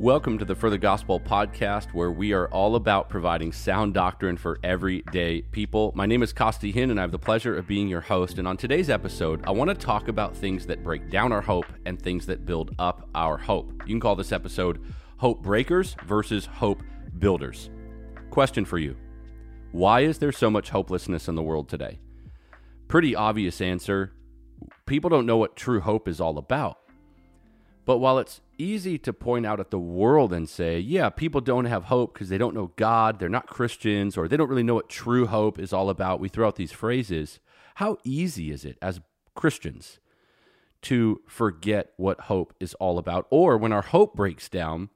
Welcome to the For the Gospel podcast, where we are all about providing sound doctrine for everyday people. My name is Costi Hinn, and I have the pleasure of being your host. And on today's episode, I want to talk about things that break down our hope and things that build up our hope. You can call this episode Hope Breakers versus Hope Builders. Question for you Why is there so much hopelessness in the world today? Pretty obvious answer people don't know what true hope is all about. But while it's easy to point out at the world and say, yeah, people don't have hope because they don't know God, they're not Christians, or they don't really know what true hope is all about, we throw out these phrases. How easy is it as Christians to forget what hope is all about? Or when our hope breaks down,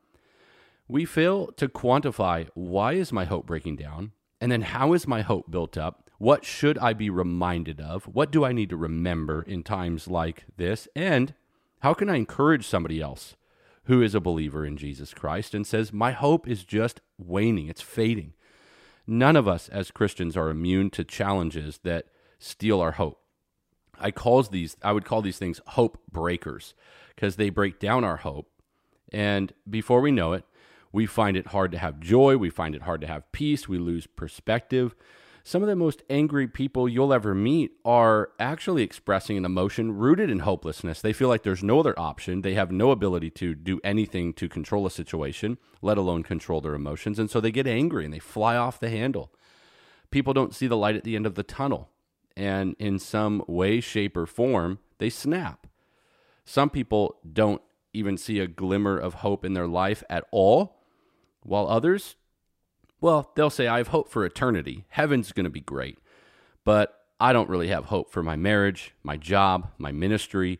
we fail to quantify why is my hope breaking down? And then how is my hope built up? What should I be reminded of? What do I need to remember in times like this? And how can I encourage somebody else who is a believer in Jesus Christ and says, My hope is just waning, it's fading? None of us as Christians are immune to challenges that steal our hope. I calls these I would call these things hope breakers because they break down our hope and before we know it we find it hard to have joy, we find it hard to have peace, we lose perspective, some of the most angry people you'll ever meet are actually expressing an emotion rooted in hopelessness. They feel like there's no other option. They have no ability to do anything to control a situation, let alone control their emotions. And so they get angry and they fly off the handle. People don't see the light at the end of the tunnel. And in some way, shape, or form, they snap. Some people don't even see a glimmer of hope in their life at all, while others well, they'll say, I have hope for eternity. Heaven's going to be great. But I don't really have hope for my marriage, my job, my ministry.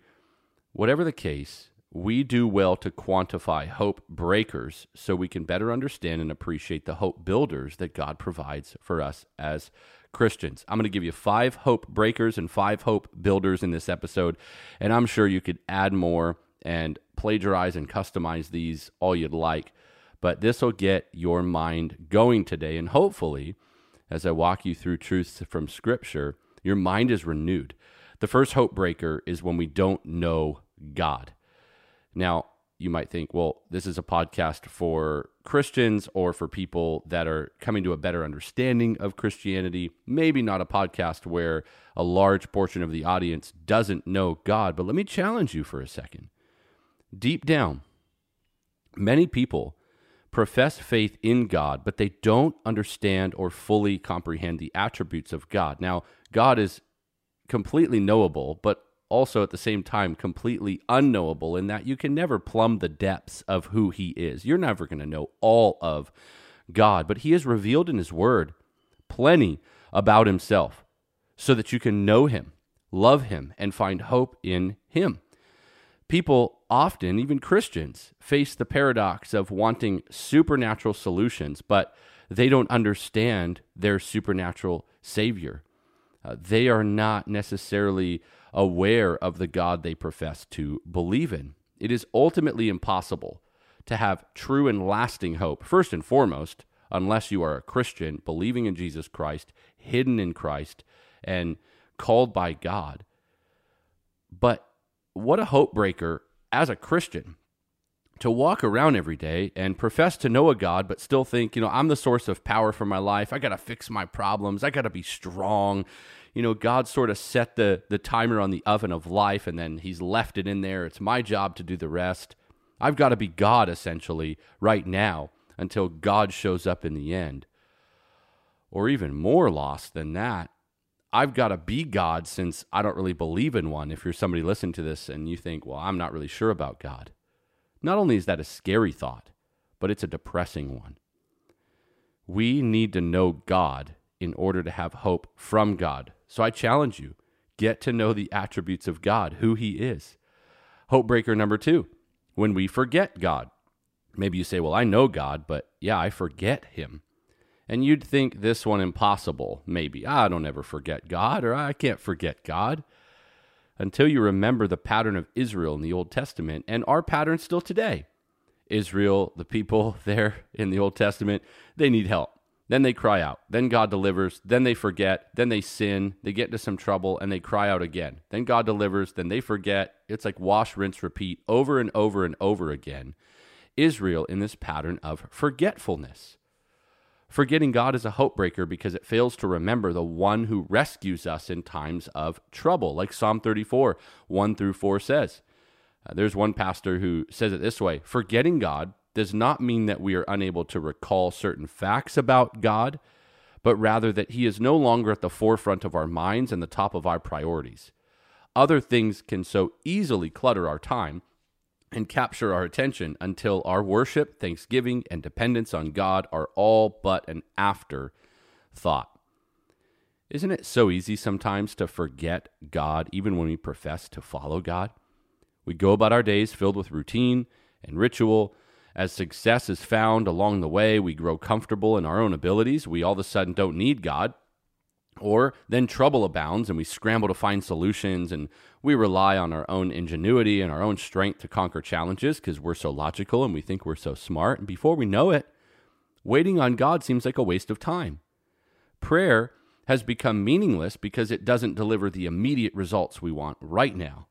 Whatever the case, we do well to quantify hope breakers so we can better understand and appreciate the hope builders that God provides for us as Christians. I'm going to give you five hope breakers and five hope builders in this episode, and I'm sure you could add more and plagiarize and customize these all you'd like but this will get your mind going today. And hopefully, as I walk you through truths from Scripture, your mind is renewed. The first hope breaker is when we don't know God. Now, you might think, well, this is a podcast for Christians or for people that are coming to a better understanding of Christianity. Maybe not a podcast where a large portion of the audience doesn't know God, but let me challenge you for a second. Deep down, many people profess faith in God, but they don't understand or fully comprehend the attributes of God. Now, God is completely knowable, but also at the same time completely unknowable in that you can never plumb the depths of who he is. You're never going to know all of God, but he has revealed in his word plenty about himself so that you can know him, love him, and find hope in him. People often, even Christians, face the paradox of wanting supernatural solutions, but they don't understand their supernatural Savior. Uh, they are not necessarily aware of the God they profess to believe in. It is ultimately impossible to have true and lasting hope, first and foremost, unless you are a Christian, believing in Jesus Christ, hidden in Christ, and called by God. But what a hope breaker as a Christian to walk around every day and profess to know a God, but still think, you know, I'm the source of power for my life. I got to fix my problems. I got to be strong. You know, God sort of set the, the timer on the oven of life and then he's left it in there. It's my job to do the rest. I've got to be God essentially right now until God shows up in the end. Or even more lost than that, I've got to be God since I don't really believe in one. If you're somebody listening to this and you think, well, I'm not really sure about God, not only is that a scary thought, but it's a depressing one. We need to know God in order to have hope from God. So I challenge you get to know the attributes of God, who He is. Hope breaker number two, when we forget God. Maybe you say, well, I know God, but yeah, I forget Him. And you'd think this one impossible, maybe. I don't ever forget God, or I can't forget God. Until you remember the pattern of Israel in the Old Testament and our pattern still today. Israel, the people there in the Old Testament, they need help. Then they cry out. Then God delivers. Then they forget. Then they sin. They get into some trouble and they cry out again. Then God delivers. Then they forget. It's like wash, rinse, repeat over and over and over again. Israel in this pattern of forgetfulness. Forgetting God is a hope breaker because it fails to remember the one who rescues us in times of trouble, like Psalm 34, 1 through 4 says. Uh, there's one pastor who says it this way Forgetting God does not mean that we are unable to recall certain facts about God, but rather that He is no longer at the forefront of our minds and the top of our priorities. Other things can so easily clutter our time and capture our attention until our worship, thanksgiving, and dependence on God are all but an afterthought. Isn't it so easy sometimes to forget God even when we profess to follow God? We go about our days filled with routine and ritual. As success is found along the way, we grow comfortable in our own abilities. We all of a sudden don't need God. Or then trouble abounds and we scramble to find solutions and we rely on our own ingenuity and our own strength to conquer challenges because we're so logical and we think we're so smart. And before we know it, waiting on God seems like a waste of time. Prayer has become meaningless because it doesn't deliver the immediate results we want right now.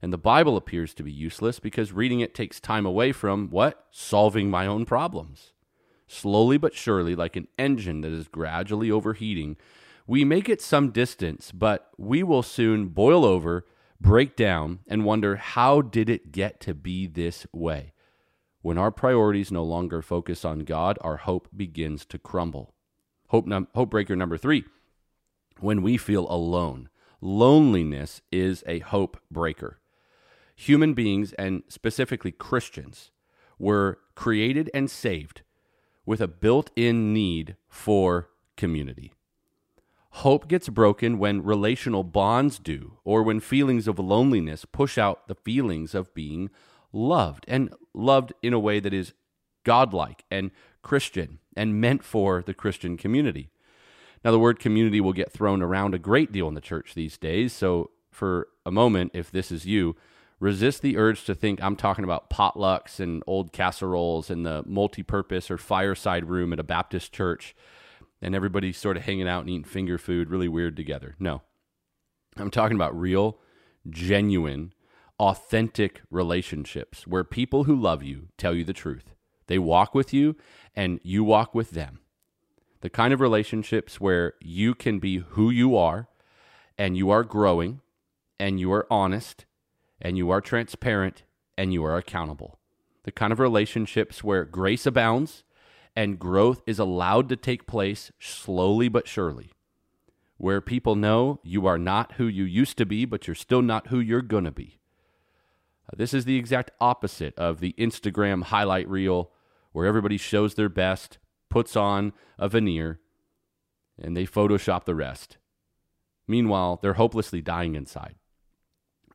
And the Bible appears to be useless because reading it takes time away from what? Solving my own problems. Slowly but surely, like an engine that is gradually overheating, we make it some distance, but we will soon boil over, break down, and wonder how did it get to be this way? When our priorities no longer focus on God, our hope begins to crumble. Hope, num- hope breaker number three when we feel alone. Loneliness is a hope breaker human beings, and specifically Christians, were created and saved with a built in need for community. Hope gets broken when relational bonds do, or when feelings of loneliness push out the feelings of being loved, and loved in a way that is godlike and Christian and meant for the Christian community. Now, the word community will get thrown around a great deal in the church these days, so for a moment, if this is you, resist the urge to think I'm talking about potlucks and old casseroles in the multi-purpose or fireside room at a Baptist church and everybody sort of hanging out and eating finger food really weird together. No. I'm talking about real, genuine, authentic relationships where people who love you tell you the truth. They walk with you and you walk with them. The kind of relationships where you can be who you are and you are growing and you are honest and you are transparent and you are accountable. The kind of relationships where grace abounds and growth is allowed to take place slowly but surely. Where people know you are not who you used to be, but you're still not who you're going to be. Uh, this is the exact opposite of the Instagram highlight reel where everybody shows their best, puts on a veneer, and they Photoshop the rest. Meanwhile, they're hopelessly dying inside.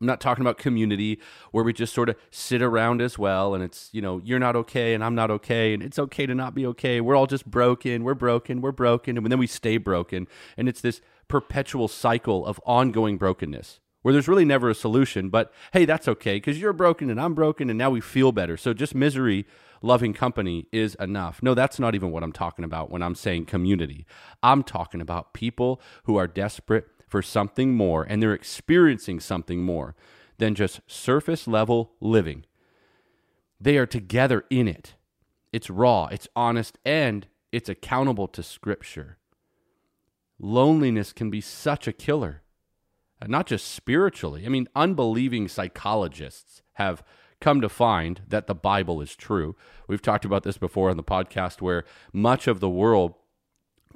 I'm not talking about community where we just sort of sit around as well and it's, you know, you're not okay and I'm not okay and it's okay to not be okay. We're all just broken. We're broken. We're broken. And then we stay broken. And it's this perpetual cycle of ongoing brokenness where there's really never a solution. But hey, that's okay because you're broken and I'm broken and now we feel better. So just misery loving company is enough. No, that's not even what I'm talking about when I'm saying community. I'm talking about people who are desperate for something more and they're experiencing something more than just surface level living. They are together in it. It's raw, it's honest, and it's accountable to Scripture. Loneliness can be such a killer, uh, not just spiritually. I mean, unbelieving psychologists have come to find that the Bible is true. We've talked about this before on the podcast where much of the world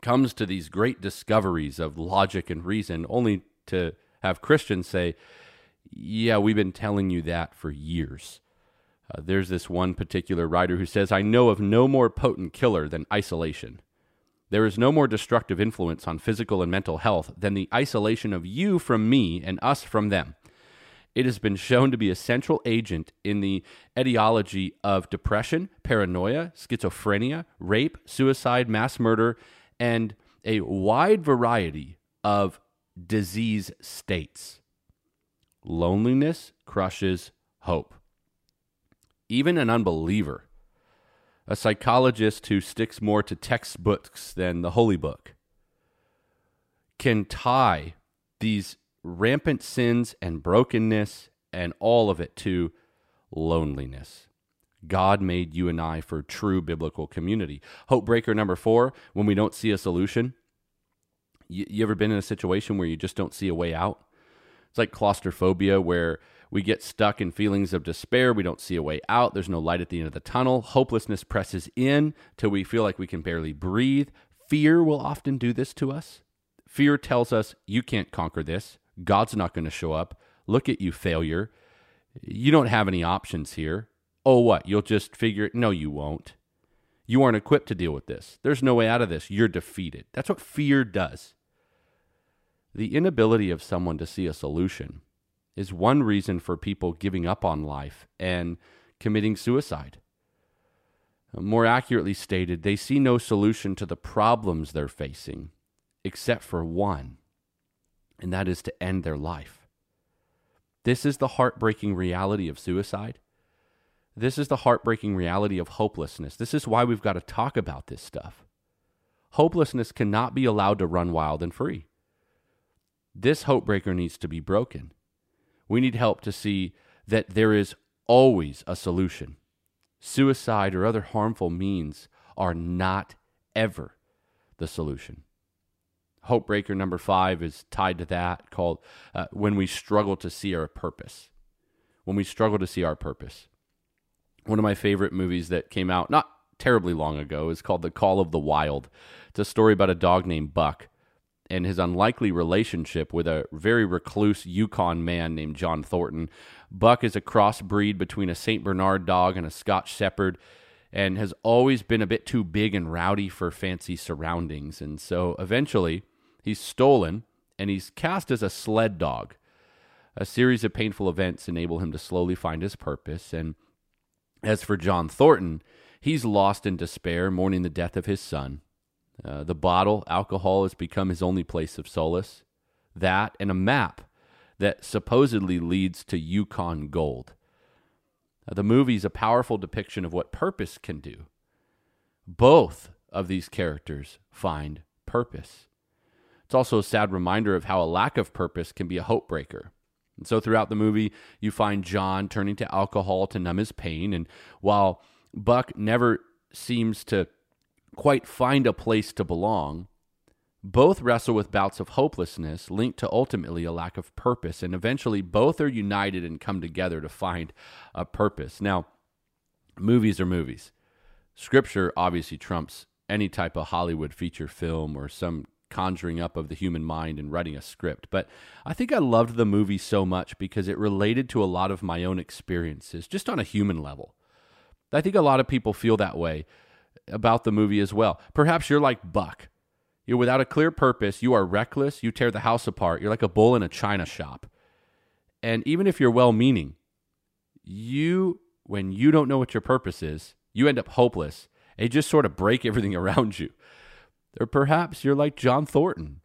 comes to these great discoveries of logic and reason, only to have Christians say, Yeah, we've been telling you that for years. Uh, there's this one particular writer who says, I know of no more potent killer than isolation. There is no more destructive influence on physical and mental health than the isolation of you from me and us from them. It has been shown to be a central agent in the etiology of depression, paranoia, schizophrenia, rape, suicide, mass murder, and a wide variety of disease states. Loneliness crushes hope. Even an unbeliever a psychologist who sticks more to textbooks than the holy book, can tie these rampant sins and brokenness and all of it to loneliness. God made you and I for true biblical community. Hope breaker number four when we don't see a solution. You, you, ever been in a situation where you just don't see a way out? It's like claustrophobia, where we get stuck in feelings of despair. We don't see a way out. There's no light at the end of the tunnel. Hopelessness presses in till we feel like we can barely breathe. Fear will often do this to us. Fear tells us, you can't conquer this. God's not going to show up. Look at you, failure. You don't have any options here. Oh, what? You'll just figure it? No, you won't. You aren't equipped to deal with this. There's no way out of this. You're defeated. That's what fear does. The inability of someone to see a solution is one reason for people giving up on life and committing suicide. More accurately stated, they see no solution to the problems they're facing except for one, and that is to end their life. This is the heartbreaking reality of suicide. This is the heartbreaking reality of hopelessness. This is why we've got to talk about this stuff. Hopelessness cannot be allowed to run wild and free. This hope breaker needs to be broken. We need help to see that there is always a solution. Suicide or other harmful means are not ever the solution. Hope breaker number five is tied to that, called uh, When We Struggle to See Our Purpose. When we struggle to see our purpose. One of my favorite movies that came out not terribly long ago is called The Call of the Wild. It's a story about a dog named Buck and his unlikely relationship with a very recluse Yukon man named John Thornton. Buck is a crossbreed between a St. Bernard dog and a Scotch Shepherd and has always been a bit too big and rowdy for fancy surroundings. And so eventually he's stolen and he's cast as a sled dog. A series of painful events enable him to slowly find his purpose. And as for John Thornton, he's lost in despair, mourning the death of his son. Uh, the bottle, alcohol, has become his only place of solace. That and a map that supposedly leads to Yukon gold. Uh, the movie is a powerful depiction of what purpose can do. Both of these characters find purpose. It's also a sad reminder of how a lack of purpose can be a hope breaker. And so throughout the movie, you find John turning to alcohol to numb his pain. And while Buck never seems to quite find a place to belong, both wrestle with bouts of hopelessness linked to ultimately a lack of purpose, and eventually both are united and come together to find a purpose. Now, movies are movies. Scripture obviously trumps any type of Hollywood feature film or some conjuring up of the human mind and writing a script. But I think I loved the movie so much because it related to a lot of my own experiences, just on a human level. I think a lot of people feel that way about the movie as well. Perhaps you're like Buck. You're without a clear purpose. You are reckless. You tear the house apart. You're like a bull in a china shop. And even if you're well meaning, you, when you don't know what your purpose is, you end up hopeless and just sort of break everything around you. Or perhaps you're like John Thornton.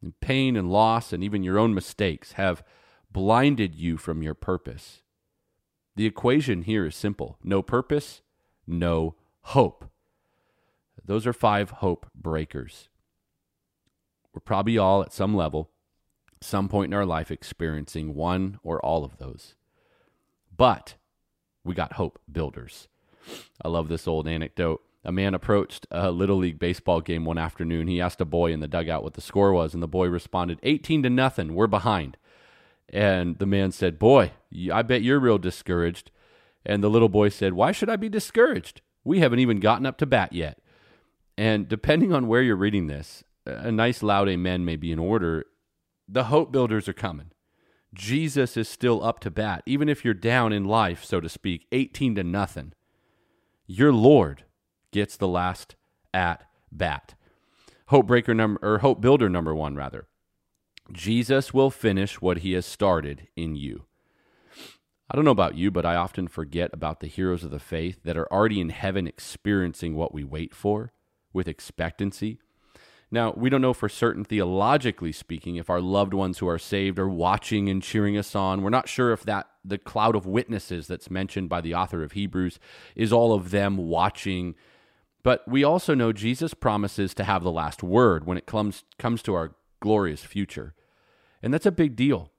And pain and loss and even your own mistakes have blinded you from your purpose. The equation here is simple no purpose, no hope. Those are five hope breakers. We're probably all at some level, some point in our life, experiencing one or all of those. But we got hope builders. I love this old anecdote. A man approached a Little League baseball game one afternoon. He asked a boy in the dugout what the score was, and the boy responded, 18 to nothing. We're behind. And the man said, Boy, I bet you're real discouraged. And the little boy said, Why should I be discouraged? We haven't even gotten up to bat yet. And depending on where you're reading this, a nice loud amen may be in order. The hope builders are coming. Jesus is still up to bat, even if you're down in life, so to speak, 18 to nothing. Your Lord gets the last at bat. Hope breaker number or hope builder number 1 rather. Jesus will finish what he has started in you. I don't know about you, but I often forget about the heroes of the faith that are already in heaven experiencing what we wait for with expectancy. Now, we don't know for certain, theologically speaking, if our loved ones who are saved are watching and cheering us on. We're not sure if that the cloud of witnesses that's mentioned by the author of Hebrews is all of them watching. But we also know Jesus promises to have the last word when it comes, comes to our glorious future. And that's a big deal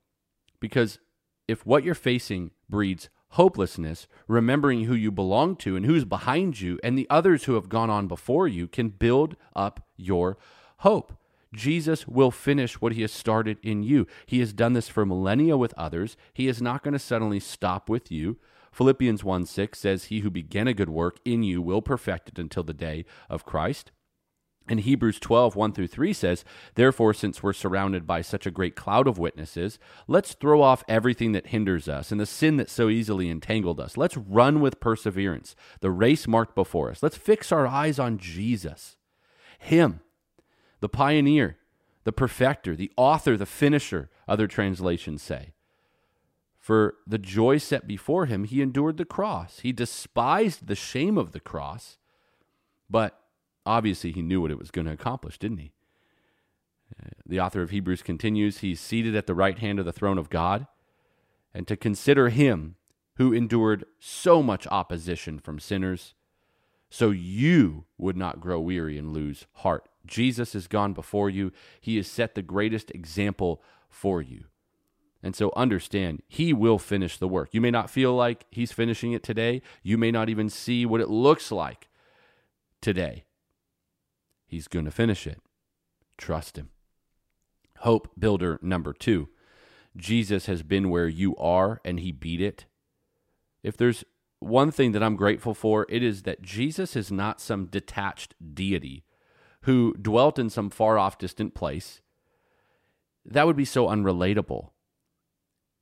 because if what you're facing breeds hopelessness, remembering who you belong to and who's behind you and the others who have gone on before you can build up your hope. Jesus will finish what he has started in you. He has done this for millennia with others. He is not going to suddenly stop with you. Philippians 1 6 says, He who began a good work in you will perfect it until the day of Christ. And Hebrews 12, 1 through 3 says, Therefore, since we're surrounded by such a great cloud of witnesses, let's throw off everything that hinders us and the sin that so easily entangled us. Let's run with perseverance the race marked before us. Let's fix our eyes on Jesus, Him, the pioneer, the perfecter, the author, the finisher, other translations say. For the joy set before him, he endured the cross. He despised the shame of the cross, but obviously he knew what it was going to accomplish, didn't he? Uh, the author of Hebrews continues He's seated at the right hand of the throne of God, and to consider him who endured so much opposition from sinners, so you would not grow weary and lose heart. Jesus has gone before you, He has set the greatest example for you. And so understand, He will finish the work. You may not feel like He's finishing it today, you may not even see what it looks like today. He's going to finish it. Trust Him. Hope builder number two Jesus has been where you are and He beat it. If there's one thing that I'm grateful for, it is that Jesus is not some detached deity who dwelt in some far off distant place. That would be so unrelatable.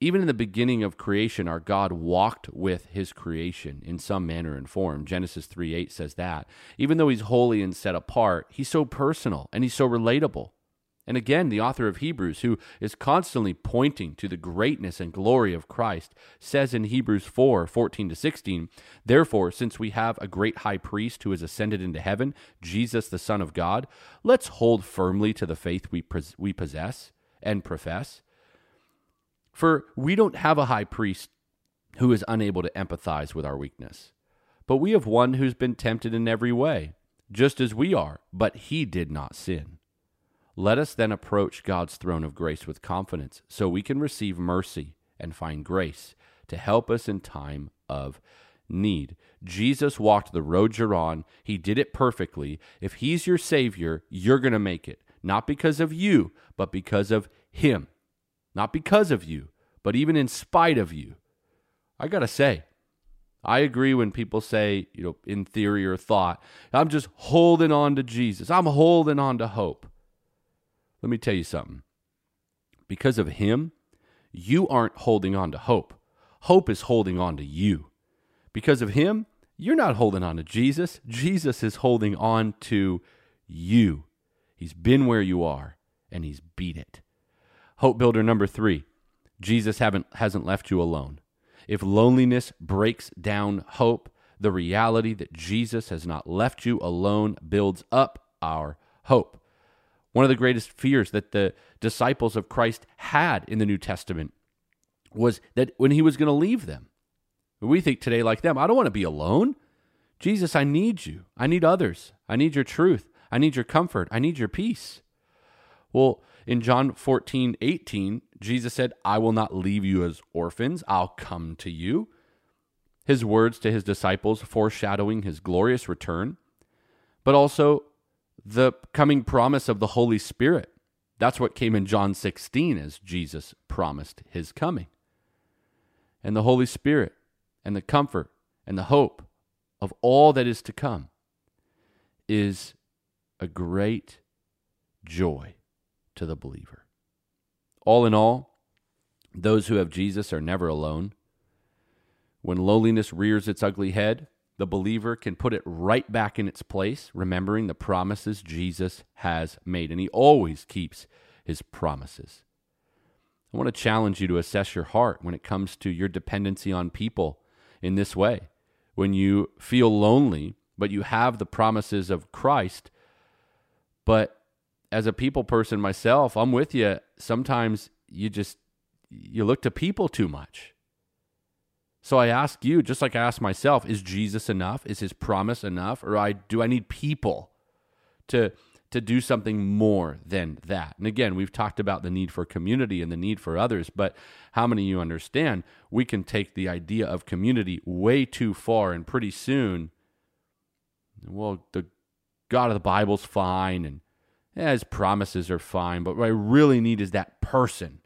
Even in the beginning of creation, our God walked with his creation in some manner and form. Genesis 3 8 says that. Even though he's holy and set apart, he's so personal and he's so relatable. And again, the author of Hebrews, who is constantly pointing to the greatness and glory of Christ, says in Hebrews 4 14 to 16, Therefore, since we have a great high priest who has ascended into heaven, Jesus, the Son of God, let's hold firmly to the faith we, we possess and profess. For we don't have a high priest who is unable to empathize with our weakness, but we have one who's been tempted in every way, just as we are, but he did not sin. Let us then approach God's throne of grace with confidence so we can receive mercy and find grace to help us in time of need. Jesus walked the road you're on. He did it perfectly. If He's your Savior, you're going to make it. Not because of you, but because of Him. Not because of you, but even in spite of you. I got to say, I agree when people say, you know, in theory or thought, I'm just holding on to Jesus. I'm holding on to hope. Let me tell you something. Because of Him, you aren't holding on to hope. Hope is holding on to you. Because of Him, you're not holding on to Jesus. Jesus is holding on to you. He's been where you are, and He's beat it. Hope builder number three Jesus haven't, hasn't left you alone. If loneliness breaks down hope, the reality that Jesus has not left you alone builds up our hope. One of the greatest fears that the disciples of Christ had in the New Testament was that when he was going to leave them. We think today like them, I don't want to be alone. Jesus, I need you. I need others. I need your truth. I need your comfort. I need your peace. Well, in John 14, 18, Jesus said, I will not leave you as orphans, I'll come to you. His words to his disciples foreshadowing his glorious return, but also the coming promise of the Holy Spirit. That's what came in John 16 as Jesus promised his coming. And the Holy Spirit and the comfort and the hope of all that is to come is a great joy to the believer. All in all, those who have Jesus are never alone. When loneliness rears its ugly head, the believer can put it right back in its place, remembering the promises Jesus has made. And he always keeps his promises. I want to challenge you to assess your heart when it comes to your dependency on people in this way. When you feel lonely, but you have the promises of Christ, but as a people person myself, I'm with you. Sometimes you just you look to people too much. So I ask you, just like I ask myself, is Jesus enough? Is his promise enough? Or I do I need people to to do something more than that? And again, we've talked about the need for community and the need for others, but how many of you understand we can take the idea of community way too far and pretty soon well, the God of the Bible's fine and yeah, his promises are fine, but what I really need is that person.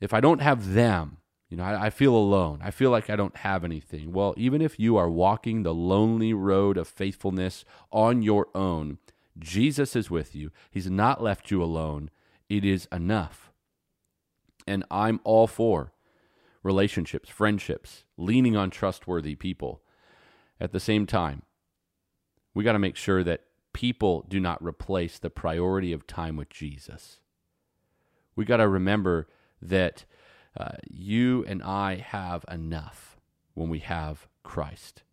If I don't have them, you know, I, I, feel alone. I feel like I don't have anything. Well, even if you are walking the lonely road of faithfulness on your own, Jesus is with you. He's not left you alone. It is enough. And I'm all for relationships, friendships, leaning on trustworthy people. At the same time, we got to make sure that people do not replace the priority of time with Jesus. We got to remember that uh, you and I have enough when we have Christ.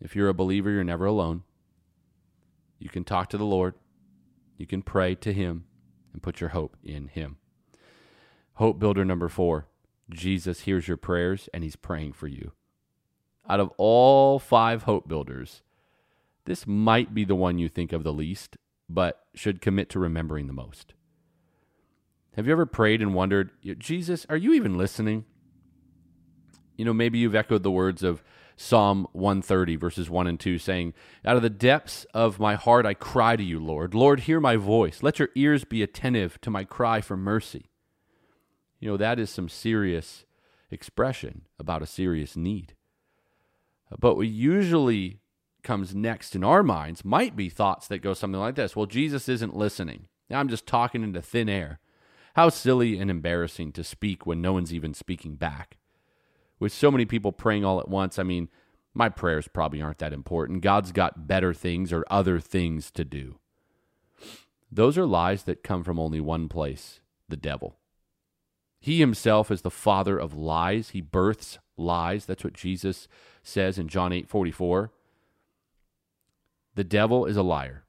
If you're a believer, you're never alone. You can talk to the Lord, you can pray to Him, and put your hope in Him. Hope builder number four Jesus hears your prayers and He's praying for you. Out of all five hope builders, this might be the one you think of the least, but should commit to remembering the most. Have you ever prayed and wondered, Jesus, are you even listening? You know, maybe you've echoed the words of Psalm 130, verses 1 and 2, saying, Out of the depths of my heart I cry to you, Lord. Lord, hear my voice. Let your ears be attentive to my cry for mercy. You know, that is some serious expression about a serious need. But we usually comes next in our minds might be thoughts that go something like this Well, Jesus isn't listening. I'm just talking into thin air. How silly and embarrassing to speak when no one's even speaking back. With so many people praying all at once, I mean, my prayers probably aren't that important. God's got better things or other things to do. Those are lies that come from only one place the devil. He himself is the father of lies. He births lies. That's what Jesus says in John 8 44. The devil is a liar.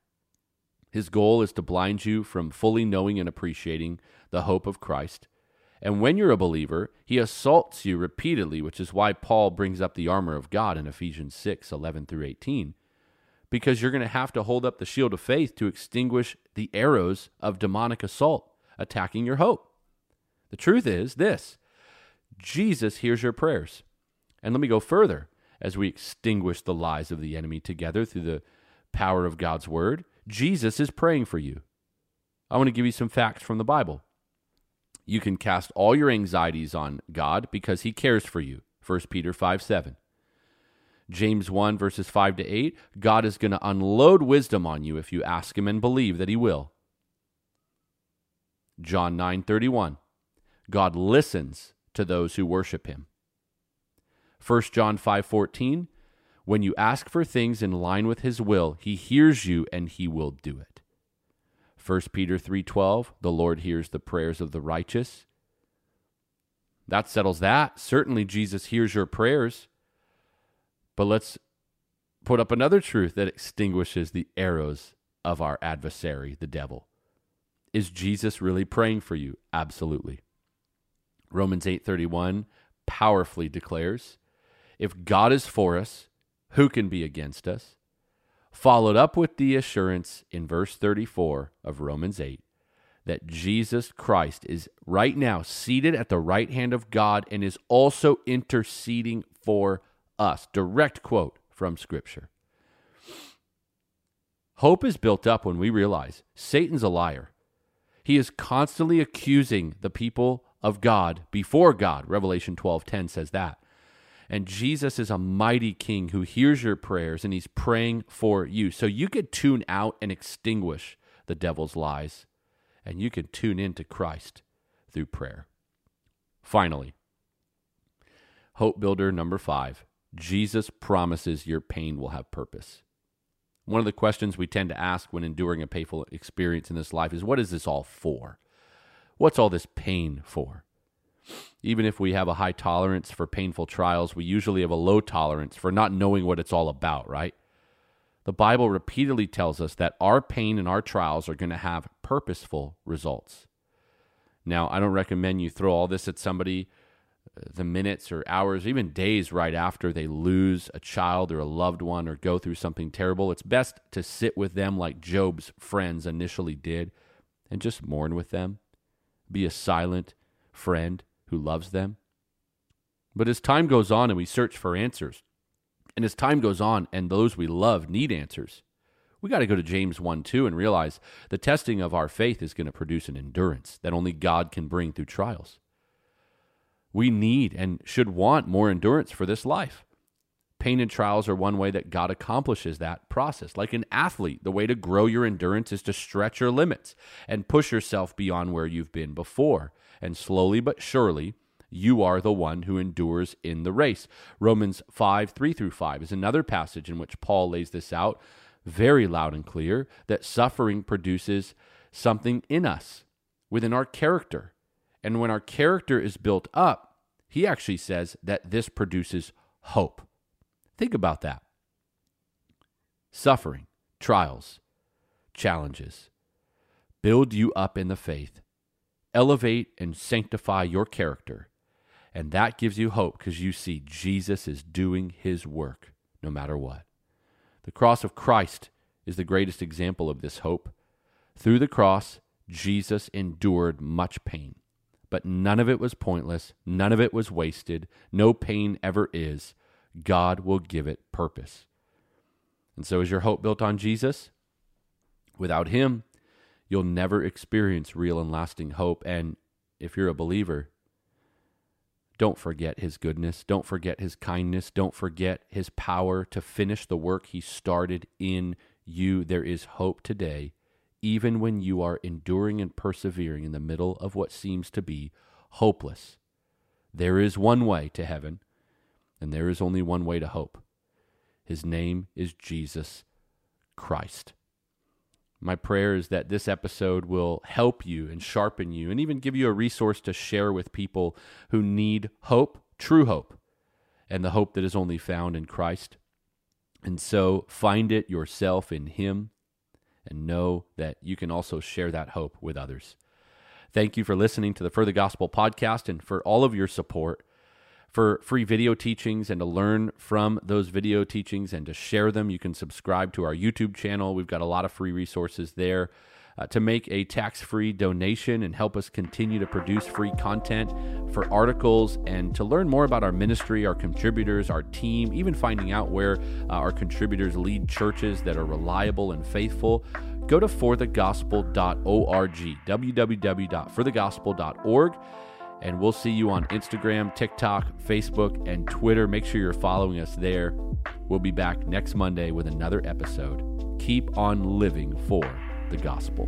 His goal is to blind you from fully knowing and appreciating the hope of Christ. And when you're a believer, he assaults you repeatedly, which is why Paul brings up the armor of God in Ephesians 6 11 through 18. Because you're going to have to hold up the shield of faith to extinguish the arrows of demonic assault attacking your hope. The truth is this Jesus hears your prayers. And let me go further as we extinguish the lies of the enemy together through the power of God's word, Jesus is praying for you. I want to give you some facts from the Bible. You can cast all your anxieties on God because he cares for you. 1 Peter 5 7. James 1 verses 5 to 8, God is going to unload wisdom on you if you ask him and believe that he will. John 9:31. God listens to those who worship him. 1 John 5:14, when you ask for things in line with his will, he hears you and he will do it. 1 Peter 3:12, the Lord hears the prayers of the righteous. That settles that. Certainly Jesus hears your prayers. But let's put up another truth that extinguishes the arrows of our adversary, the devil. Is Jesus really praying for you? Absolutely. Romans 8:31 powerfully declares, if God is for us, who can be against us? Followed up with the assurance in verse 34 of Romans 8 that Jesus Christ is right now seated at the right hand of God and is also interceding for us. Direct quote from Scripture. Hope is built up when we realize Satan's a liar. He is constantly accusing the people of God before God. Revelation 12:10 says that. And Jesus is a mighty king who hears your prayers and he's praying for you. So you could tune out and extinguish the devil's lies, and you can tune into Christ through prayer. Finally, hope builder number five Jesus promises your pain will have purpose. One of the questions we tend to ask when enduring a painful experience in this life is what is this all for? What's all this pain for? Even if we have a high tolerance for painful trials, we usually have a low tolerance for not knowing what it's all about, right? The Bible repeatedly tells us that our pain and our trials are going to have purposeful results. Now, I don't recommend you throw all this at somebody uh, the minutes or hours, even days right after they lose a child or a loved one or go through something terrible. It's best to sit with them like Job's friends initially did and just mourn with them. Be a silent friend who loves them. But as time goes on and we search for answers, and as time goes on and those we love need answers, we got to go to James 1 2 and realize the testing of our faith is going to produce an endurance that only God can bring through trials. We need and should want more endurance for this life. Pain and trials are one way that God accomplishes that process. Like an athlete, the way to grow your endurance is to stretch your limits and push yourself beyond where you've been before. And slowly but surely, you are the one who endures in the race. Romans 5 3 through 5 is another passage in which Paul lays this out very loud and clear that suffering produces something in us, within our character. And when our character is built up, he actually says that this produces hope. Think about that. Suffering, trials, challenges build you up in the faith, elevate and sanctify your character, and that gives you hope because you see Jesus is doing his work no matter what. The cross of Christ is the greatest example of this hope. Through the cross, Jesus endured much pain, but none of it was pointless, none of it was wasted, no pain ever is. God will give it purpose. And so, is your hope built on Jesus? Without Him, you'll never experience real and lasting hope. And if you're a believer, don't forget his goodness. Don't forget his kindness. Don't forget his power to finish the work he started in you. There is hope today, even when you are enduring and persevering in the middle of what seems to be hopeless. There is one way to heaven, and there is only one way to hope. His name is Jesus Christ. My prayer is that this episode will help you and sharpen you and even give you a resource to share with people who need hope, true hope, and the hope that is only found in Christ. And so find it yourself in Him and know that you can also share that hope with others. Thank you for listening to the For the Gospel podcast and for all of your support for free video teachings and to learn from those video teachings and to share them, you can subscribe to our YouTube channel. We've got a lot of free resources there. Uh, to make a tax free donation and help us continue to produce free content for articles and to learn more about our ministry, our contributors, our team, even finding out where uh, our contributors lead churches that are reliable and faithful, go to forthegospel.org, www.forthegospel.org and we'll see you on Instagram, TikTok, Facebook, and Twitter. Make sure you're following us there. We'll be back next Monday with another episode. Keep on living for the gospel.